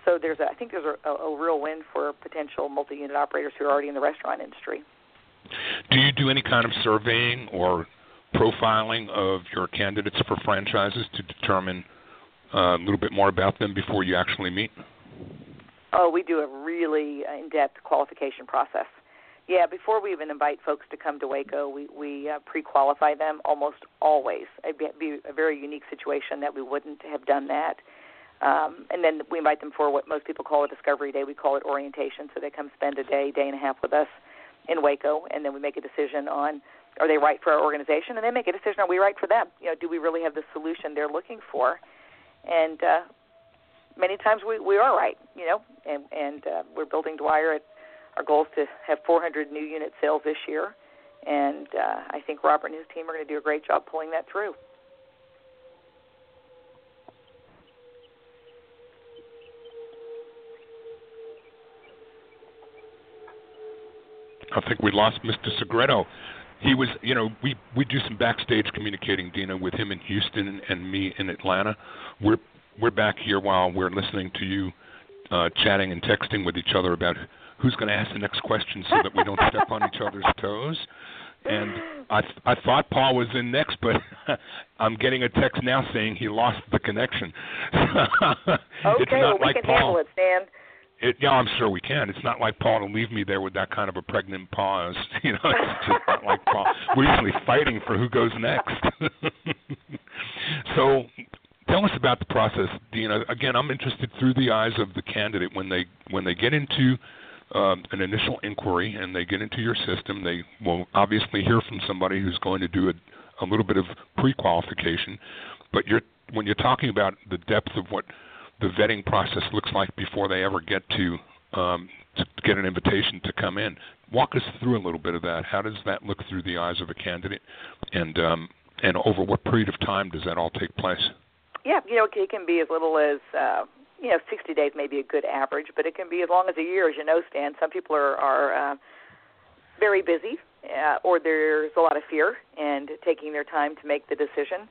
So there's, a, I think there's a, a real win for potential multi-unit operators who are already in the restaurant industry. Do you do any kind of surveying or profiling of your candidates for franchises to determine uh, a little bit more about them before you actually meet? Oh, we do a really in-depth qualification process. Yeah, before we even invite folks to come to Waco, we we uh, pre-qualify them almost always. It'd be, be a very unique situation that we wouldn't have done that. Um, and then we invite them for what most people call a discovery day. We call it orientation. So they come spend a day, day and a half with us in Waco, and then we make a decision on are they right for our organization, and they make a decision are we right for them? You know, do we really have the solution they're looking for? And uh, many times we we are right, you know, and and uh, we're building Dwyer. At, our goal is to have 400 new unit sales this year, and uh, I think Robert and his team are going to do a great job pulling that through. I think we lost Mr. Segreto. He was, you know, we we do some backstage communicating, Dina, with him in Houston and, and me in Atlanta. We're we're back here while we're listening to you uh, chatting and texting with each other about who's going to ask the next question so that we don't step on each other's toes. And I th- I thought Paul was in next, but I'm getting a text now saying he lost the connection. okay, well, we can Paul. handle it, Stan. It, yeah, I'm sure we can. It's not like Paul to leave me there with that kind of a pregnant pause. You know, it's just not like Paul. We're usually fighting for who goes next. so, tell us about the process, Dina. Again, I'm interested through the eyes of the candidate when they when they get into um, an initial inquiry and they get into your system. They will obviously hear from somebody who's going to do a, a little bit of pre-qualification. But you're when you're talking about the depth of what the vetting process looks like before they ever get to um, to get an invitation to come in. Walk us through a little bit of that. How does that look through the eyes of a candidate, and um, and over what period of time does that all take place? Yeah, you know, it can be as little as uh, you know, 60 days may be a good average, but it can be as long as a year, as you know, Stan. Some people are are uh, very busy, uh, or there's a lot of fear and taking their time to make the decision.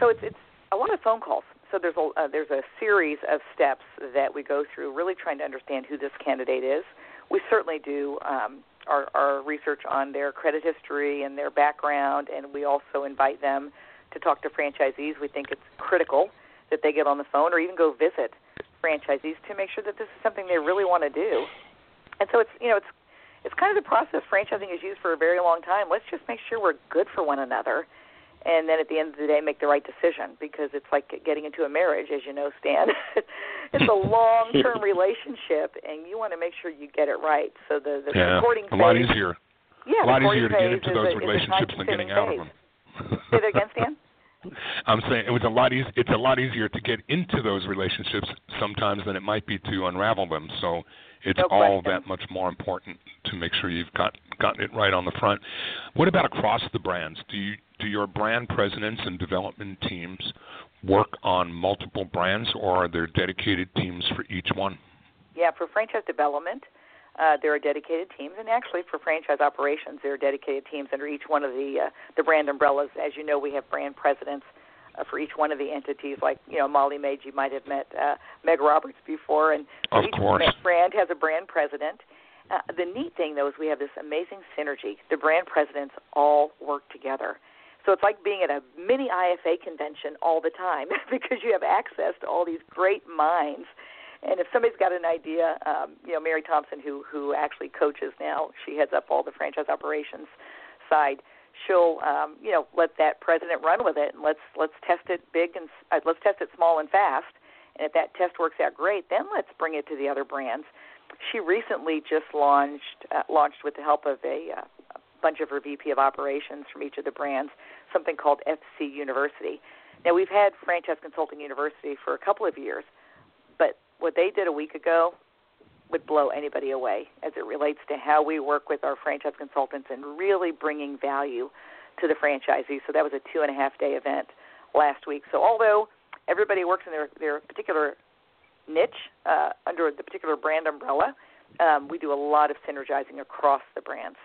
So it's it's a lot of phone calls so there's a uh, there's a series of steps that we go through, really trying to understand who this candidate is. We certainly do um, our, our research on their credit history and their background, and we also invite them to talk to franchisees. We think it's critical that they get on the phone or even go visit franchisees to make sure that this is something they really want to do. And so it's you know it's it's kind of the process franchising is used for a very long time. Let's just make sure we're good for one another and then at the end of the day make the right decision because it's like getting into a marriage as you know stan it's a long term relationship and you want to make sure you get it right so the the yeah, recording a lot easier yeah, a lot easier to get into those a, relationships than getting out of them say that again stan I'm saying it was a lot easy. It's a lot easier to get into those relationships sometimes than it might be to unravel them. So it's no all that much more important to make sure you've got gotten it right on the front. What about across the brands? Do you do your brand presidents and development teams work on multiple brands, or are there dedicated teams for each one? Yeah, for franchise development, uh, there are dedicated teams, and actually for franchise operations, there are dedicated teams under each one of the uh, the brand umbrellas. As you know, we have brand presidents uh, for each one of the entities. Like you know, Molly Maid, you might have met uh, Meg Roberts before, and Of each course. brand has a brand president. Uh, the neat thing, though, is we have this amazing synergy. The brand presidents all work together. So it's like being at a mini IFA convention all the time because you have access to all these great minds. And if somebody's got an idea, um, you know, Mary Thompson, who who actually coaches now, she heads up all the franchise operations side. She'll, um, you know, let that president run with it, and let's let's test it big and uh, let's test it small and fast. And if that test works out great, then let's bring it to the other brands she recently just launched uh, launched with the help of a, uh, a bunch of her VP of operations from each of the brands something called FC University. Now we've had Franchise Consulting University for a couple of years, but what they did a week ago would blow anybody away as it relates to how we work with our franchise consultants and really bringing value to the franchisees. So that was a two and a half day event last week. So although everybody works in their, their particular niche uh, under the particular brand umbrella, um, we do a lot of synergizing across the brands.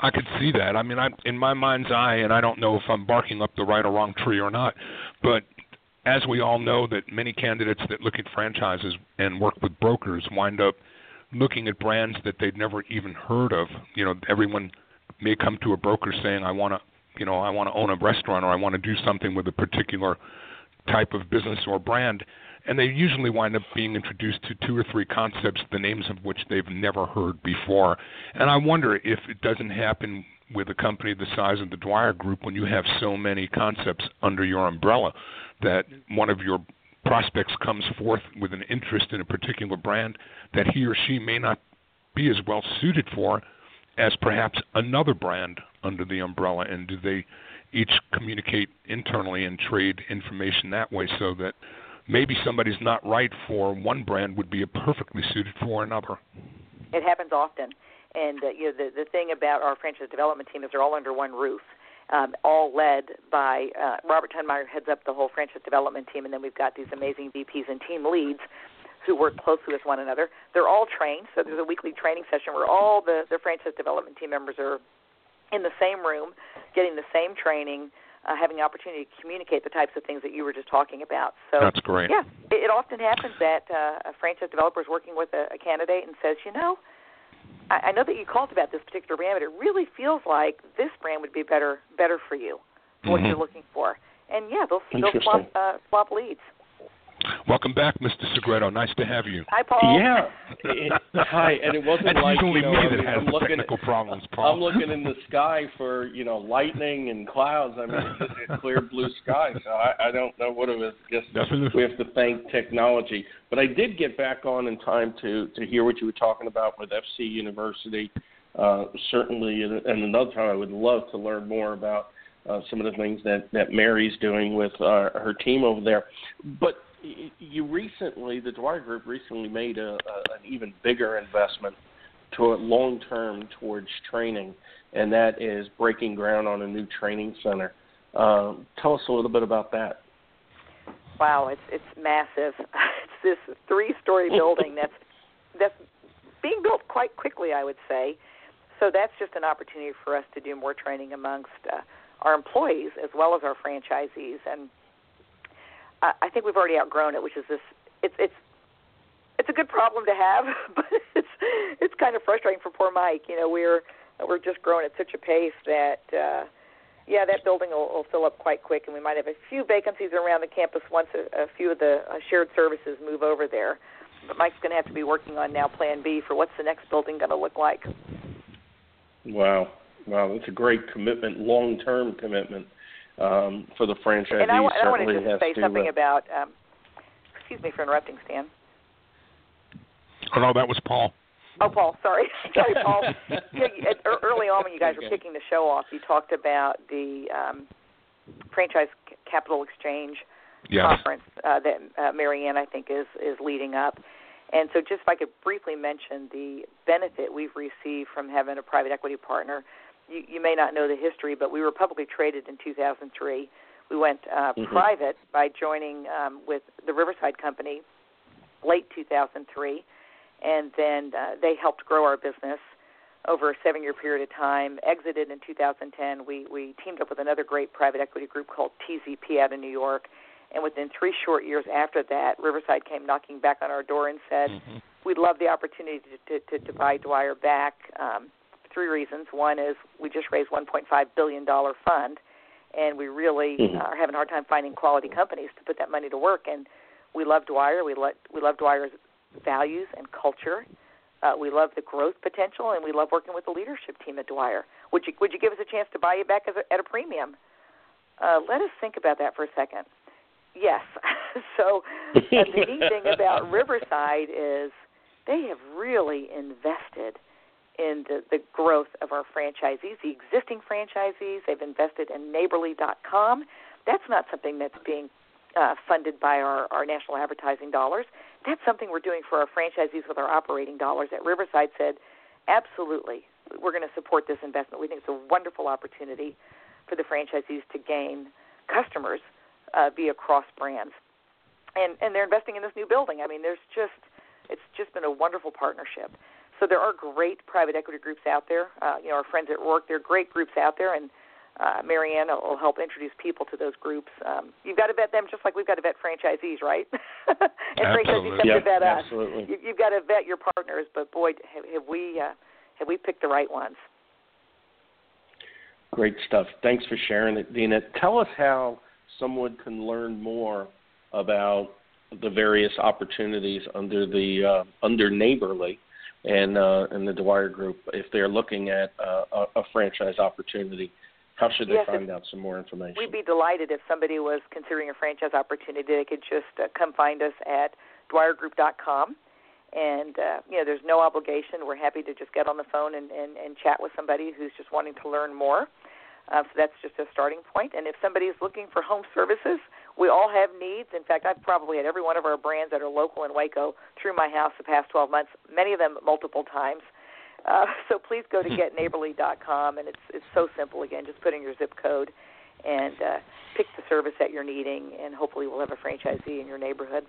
I could see that. I mean, I, in my mind's eye, and I don't know if I'm barking up the right or wrong tree or not, but as we all know, that many candidates that look at franchises and work with brokers wind up looking at brands that they'd never even heard of. You know, everyone may come to a broker saying, "I want to, you know, I want to own a restaurant or I want to do something with a particular type of business or brand." And they usually wind up being introduced to two or three concepts, the names of which they've never heard before. And I wonder if it doesn't happen with a company the size of the Dwyer Group when you have so many concepts under your umbrella that one of your prospects comes forth with an interest in a particular brand that he or she may not be as well suited for as perhaps another brand under the umbrella and do they each communicate internally and trade information that way so that maybe somebody's not right for one brand would be perfectly suited for another. It happens often, and uh, you know the the thing about our franchise development team is they're all under one roof. Um, all led by uh, Robert Tunmire heads up the whole franchise development team, and then we've got these amazing VPs and team leads who work closely with one another. They're all trained, so there's a weekly training session where all the, the franchise development team members are in the same room, getting the same training, uh, having the opportunity to communicate the types of things that you were just talking about. So that's great. Yeah, it, it often happens that uh, a franchise developer is working with a, a candidate and says, you know, I, I know that you called about this particular brand, but it really feels like this brand would be better better for you, for what mm-hmm. you're looking for. And yeah, they'll, they'll swap uh, swap leads. Welcome back, Mr. Segreto. Nice to have you. Hi, Paul. Yeah. It, hi, and it wasn't That's like usually you know, me I that mean, has I'm the looking technical at, problems, Paul. I'm looking in the sky for you know lightning and clouds. I mean, it's a clear blue sky. So I, I don't know what it was. Just Definitely. we have to thank technology. But I did get back on in time to to hear what you were talking about with FC University. Uh, certainly, and another time I would love to learn more about uh, some of the things that that Mary's doing with uh, her team over there. But you recently, the Dwyer Group recently made a, a, an even bigger investment to long term towards training, and that is breaking ground on a new training center. Uh, tell us a little bit about that. Wow, it's it's massive. It's this three-story building that's that's being built quite quickly, I would say. So that's just an opportunity for us to do more training amongst uh, our employees as well as our franchisees and I, think we've already outgrown it, which is this. It's it's it's a good problem to have, but it's it's kind of frustrating for poor Mike. You know, we're we're just growing at such a pace that uh, yeah, that building will, will fill up quite quick, and we might have a few vacancies around the campus once a, a few of the uh, shared services move over there. But Mike's going to have to be working on now Plan B for what's the next building going to look like. Wow, wow, that's a great commitment, long-term commitment um, for the franchise. And I, and I want to just say to, something uh, about. Um, excuse me for interrupting, Stan. Oh no, that was Paul. Oh, Paul, sorry, sorry, Paul. you know, early on, when you guys Okay. were kicking the show off, you talked about the um, franchise capital exchange Yes. conference uh, that uh, Marianne, I think, is is leading up. And so, just if I could briefly mention the benefit we've received from having a private equity partner. You, you may not know the history, but we were publicly traded in 2003. We went uh, Mhm. private by joining um, with the Riverside Company late 2003, and then uh, they helped grow our business over a seven-year period of time. Exited in 2010. We we teamed up with another great private equity group called TZP out of New York, And within three short years after that, Riverside came knocking back on our door and said, Mhm. "We'd love the opportunity to, to, to buy Dwyer back." Um, three reasons. One is we just raised 1.5 billion dollar fund, and we really Mhm. are having a hard time finding quality companies to put that money to work. And we love Dwyer. We let we love Dwyer's values and culture. Uh, we love the growth potential, and we love working with the leadership team at Dwyer. Would you would you give us a chance to buy you back as a, at a premium? Uh, let us think about that for a second. Yes. so uh, the neat thing about Riverside is they have really invested in the, the growth of our franchisees, the existing franchisees. They've invested in Neighborly.com. That's not something that's being uh, funded by our, our national advertising dollars. That's something we're doing for our franchisees with our operating dollars. At Riverside said, absolutely, we're going to support this investment. We think it's a wonderful opportunity for the franchisees to gain customers uh, via cross brands, and and they're investing in this new building. I mean, there's just it's just been a wonderful partnership. So there are great private equity groups out there. Uh, you know, our friends at Roark, there are great groups out there, and uh, Marianne will help introduce people to those groups. Um, you've got to vet them just like we've got to vet franchisees, right? and franchisees have Yeah, to vet us. absolutely. You, you've got to vet your partners, but boy, have, have we uh, have we picked the right ones? Great stuff. Thanks for sharing it, Dina. Tell us how someone can learn more about the various opportunities under the uh, under Neighborly and uh, and the Dwyer Group if they're looking at uh, a, a franchise opportunity. How should they Yes, find out some more information? We'd be delighted if somebody was considering a franchise opportunity. They could just uh, come find us at dwyergroup.com. And, uh, you know, there's no obligation. We're happy to just get on the phone and, and, and chat with somebody who's just wanting to learn more. Uh, so that's just a starting point. And if somebody is looking for home services, we all have needs. In fact, I've probably had every one of our brands that are local in Waco through my house the past 12 months, many of them multiple times. Uh, so please go to getneighborly.com, and it's it's so simple. Again, just put in your zip code and uh, pick the service that you're needing, and hopefully we'll have a franchisee in your neighborhood.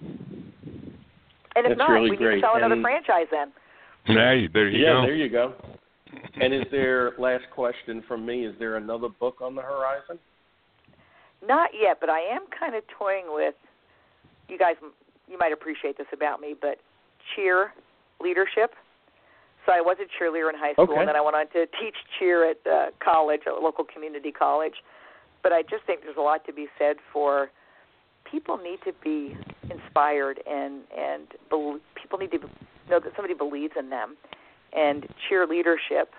And if That's not, really we need to sell another And- franchise then. Hey, there you yeah, go. there you go. and is there last question from me? Is there another book on the horizon? Not yet, but I am kind of toying with. You guys, you might appreciate this about me, but cheer leadership. So I was a cheerleader in high school, Okay. and then I went on to teach cheer at uh, college, a local community college. But I just think there's a lot to be said for people need to be inspired, and and bel people need to know that somebody believes in them. And cheer leadership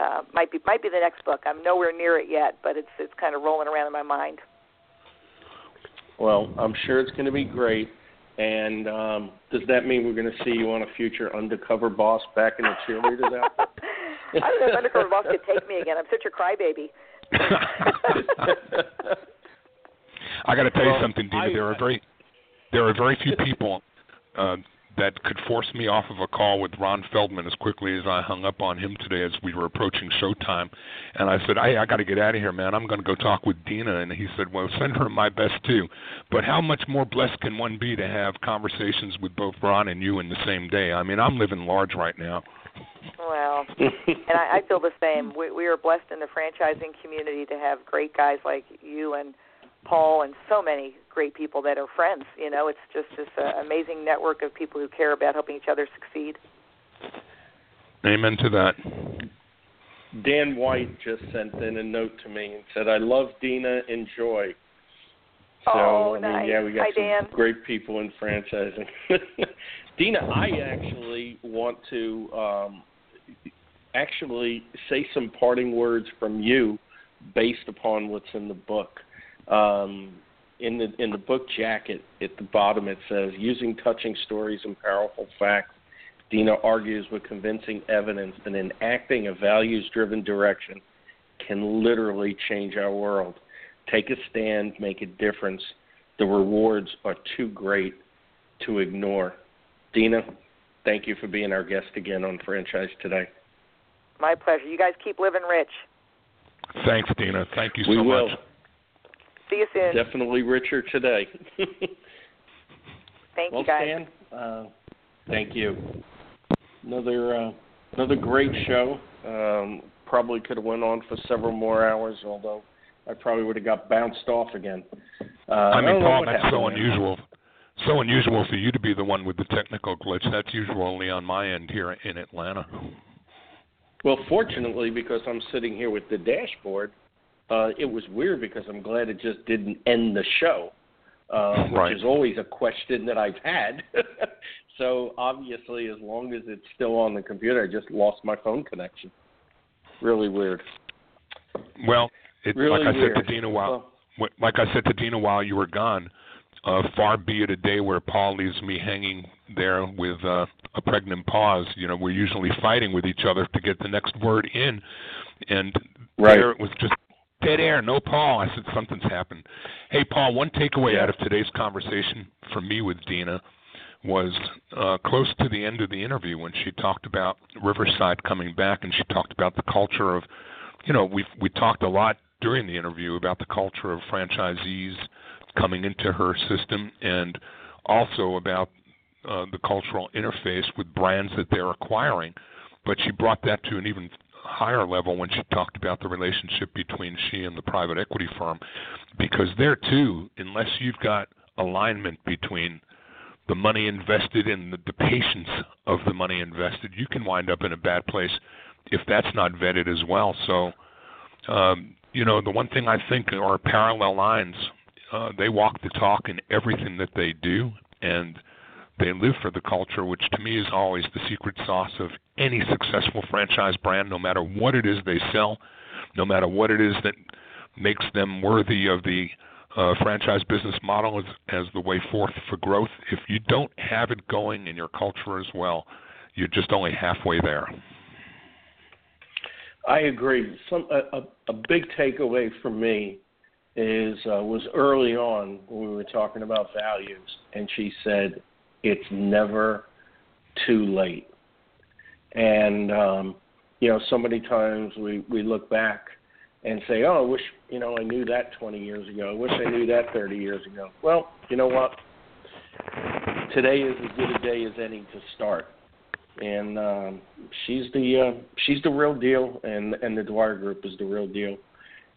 uh, might be might be the next book. I'm nowhere near it yet, but it's it's kind of rolling around in my mind. Well, I'm sure it's going to be great. And um, does that mean we're going to see you on a future undercover boss back in the cheerleaders outfit? I don't know if Undercover Boss could take me again. I'm such a crybaby. I got to tell you Well, something, Dina. I- there are very there are very few people uh, that could force me off of a call with Ron Feldman as quickly as I hung up on him today as we were approaching showtime. And I said, "Hey, I got to get out of here, man. I'm going to go talk with Dina." And he said, "Well, send her my best too." But how much more blessed can one be to have conversations with both Ron and you in the same day? I mean, I'm living large right now. Well, and I, I feel the same. We, we are blessed in the franchising community to have great guys like you and Paul and so many great people that are friends. You know, it's just this uh, amazing network of people who care about helping each other succeed. Amen to that. Dan White just sent in a note to me and said, "I love Dina. Enjoy." So Oh, I mean, nice. yeah, we got Hi, some Dan. great people in franchising. Dina, I actually want to um, actually say some parting words from you, based upon what's in the book. Um, in the in the book jacket at the bottom, it says, "Using touching stories and powerful facts." Dina argues with convincing evidence that enacting a values driven direction can literally change our world. Take a stand, make a difference. The rewards are too great to ignore. Dina, thank you for being our guest again on Franchise Today. My pleasure. You guys keep living rich. Thanks, Dina. Thank you so we so will. Much. See you soon. Definitely richer today. Thank well, you guys. Stan, uh, thank you. Another uh, another great show. Um, probably could have went on for several more hours, although I probably would have got bounced off again. Uh, I mean, don't Paul, that's happened so there. unusual. So unusual for you to be the one with the technical glitch. That's usually on my end here in Atlanta. Well, fortunately, because I'm sitting here with the dashboard, uh, it was weird because I'm glad it just didn't end the show, uh, which Right. is always a question that I've had. so obviously, as long as it's still on the computer, I just lost my phone connection. Really weird. Well, it, Really like I weird. said to Dina while Well, like I said to Dina while you were gone, uh, far be it a day where Paul leaves me hanging there with uh, a pregnant pause. You know, we're usually fighting with each other to get the next word in, and Right. there it was just dead air, no Paul. I said something's happened. Hey, Paul, one takeaway Yeah. out of today's conversation for me with Dina was uh, close to the end of the interview when she talked about Riverside coming back, and she talked about the culture of, you know, we we talked a lot during the interview about the culture of franchisees coming into her system, and also about uh, the cultural interface with brands that they're acquiring. But she brought that to an even higher level when she talked about the relationship between she and the private equity firm, because there too, unless you've got alignment between the money invested and the, the patience of the money invested, you can wind up in a bad place if that's not vetted as well. So, um, you know, the one thing I think are parallel lines. Uh, they walk the talk in everything that they do, and they live for the culture, which to me is always the secret sauce of any successful franchise brand, no matter what it is they sell, no matter what it is that makes them worthy of the uh, franchise business model as, as the way forth for growth. If you don't have it going in your culture as well, you're just only halfway there. I agree. Some a, a, a big takeaway for me is uh, was early on when we were talking about values, and she said it's never too late. And um, you know, so many times we we look back and say, "Oh, I wish you know I knew that 20 years ago. I wish I knew that 30 years ago." Well, you know what? Today is as good a day as any to start and um, she's the uh, she's the real deal, and and the Dwyer Group is the real deal.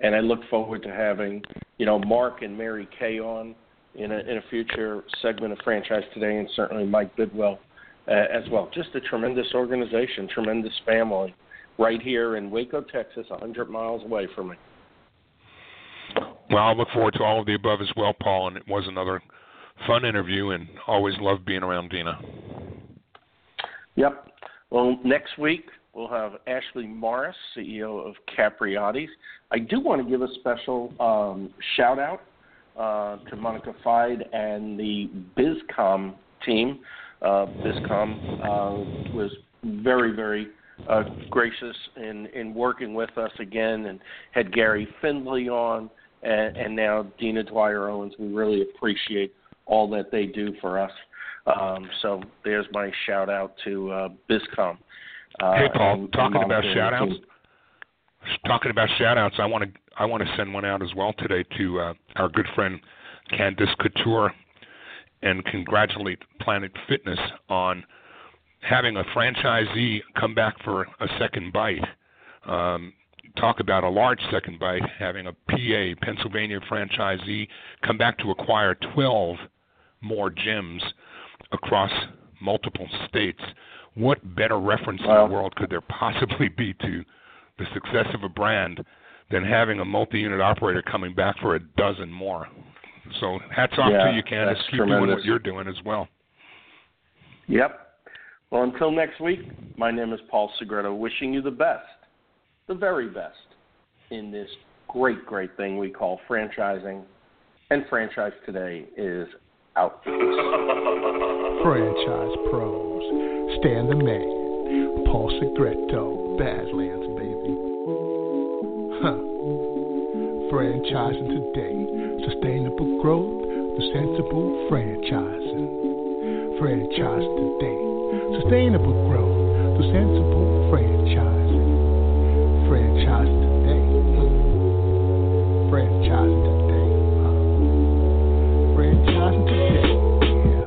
And I look forward to having you know Mark and Mary Kay on in a in a future segment of Franchise Today, and certainly Mike Bidwell uh, as well. Just a tremendous organization, tremendous family, right here in Waco, Texas, 100 miles away from me. Well, I look forward to all of the above as well, Paul, and it was another fun interview, and always love being around Dina. Yep. Well, next week we'll have Ashley Morris, CEO of Capriotti's. I do want to give a special um, shout out uh, to Monica Fide and the BizCom team. Uh, BizCom uh, was very, very uh, gracious in, in working with us again and had Gary Findlay on and, and now Dina Dwyer Owens. We really appreciate all that they do for us. Um, so there's my shout out to uh, BizCom. Uh, hey, Paul, talking about shout outs. Talking about shout outs, I want to I want to send one out as well today to uh, our good friend Candice Couture and congratulate Planet Fitness on having a franchisee come back for a second bite. Um, talk about a large second bite, having a PA, Pennsylvania franchisee, come back to acquire 12 more gyms across multiple states. What better reference in the world could there possibly be to the success of a brand than having a multi-unit operator coming back for a dozen more? So hats off Yeah, to you, Candice. that's Keep doing what you're doing as well. Yep. Well, until next week, my name is Paul Segreto, wishing you the best, the very best, in this great, great thing we call franchising. And Franchise Today is out. Franchise pros. Stan the man. Paul Segreto, Badlands, baby. Huh. Franchising today, sustainable growth, the sensible franchising. Franchise today, sustainable growth, the sensible franchising. Franchise today, huh. franchising today, huh. franchising today. Yeah.